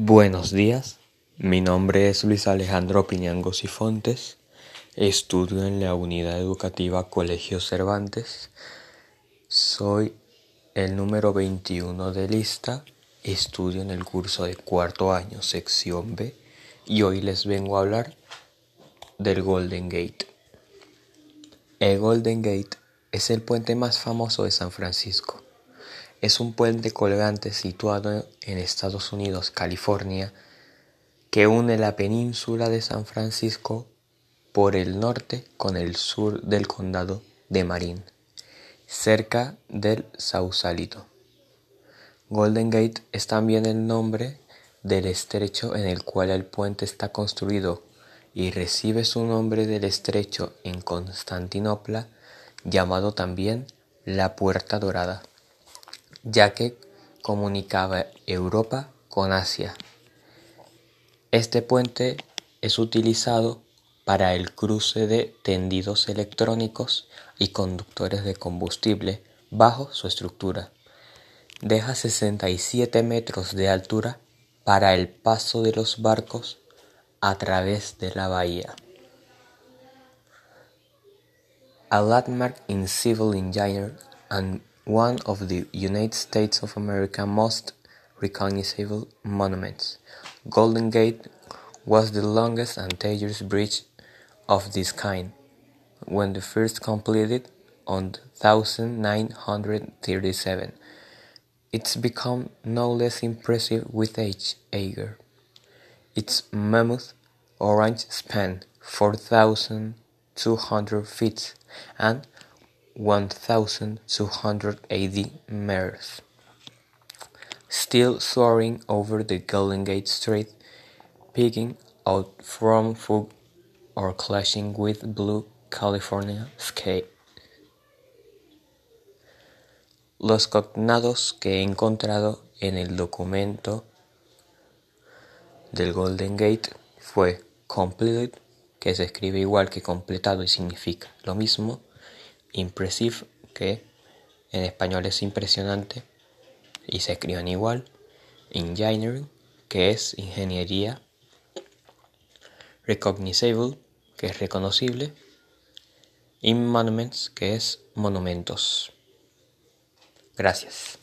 Buenos días, mi nombre es Luis Alejandro Piñangos y Fontes, estudio en la unidad educativa Colegio Cervantes, soy el número 21 de lista, estudio en el curso de cuarto año, sección B, y hoy les vengo a hablar del Golden Gate. El Golden Gate es el puente más famoso de San Francisco es un puente colgante situado en Estados Unidos, California, que une la península de San Francisco por el norte con el sur del condado de Marin, cerca del Sausalito. Golden Gate es también el nombre del estrecho en el cual el puente está construido y recibe su nombre del estrecho en Constantinopla llamado también la Puerta Dorada ya que comunicaba Europa con Asia. Este puente es utilizado para el cruce de tendidos electrónicos y conductores de combustible bajo su estructura. Deja 67 metros de altura para el paso de los barcos a través de la bahía. A landmark in civil engineering and one of the United States of America most recognizable monuments. Golden Gate was the longest and tallest bridge of this kind, when the first completed on 1937. It's become no less impressive with age. Ager. Its mammoth orange span 4,200 feet and 1280 meters. Still soaring over the Golden Gate Street, peeking out from fog or clashing with blue California sky. Los cognados que he encontrado en el documento del Golden Gate fue completed, que se escribe igual que completado y significa lo mismo, Impressive, que en español es impresionante y se escriben igual. Engineering, que es ingeniería. Recognizable, que es reconocible. In monuments, que es monumentos. Gracias.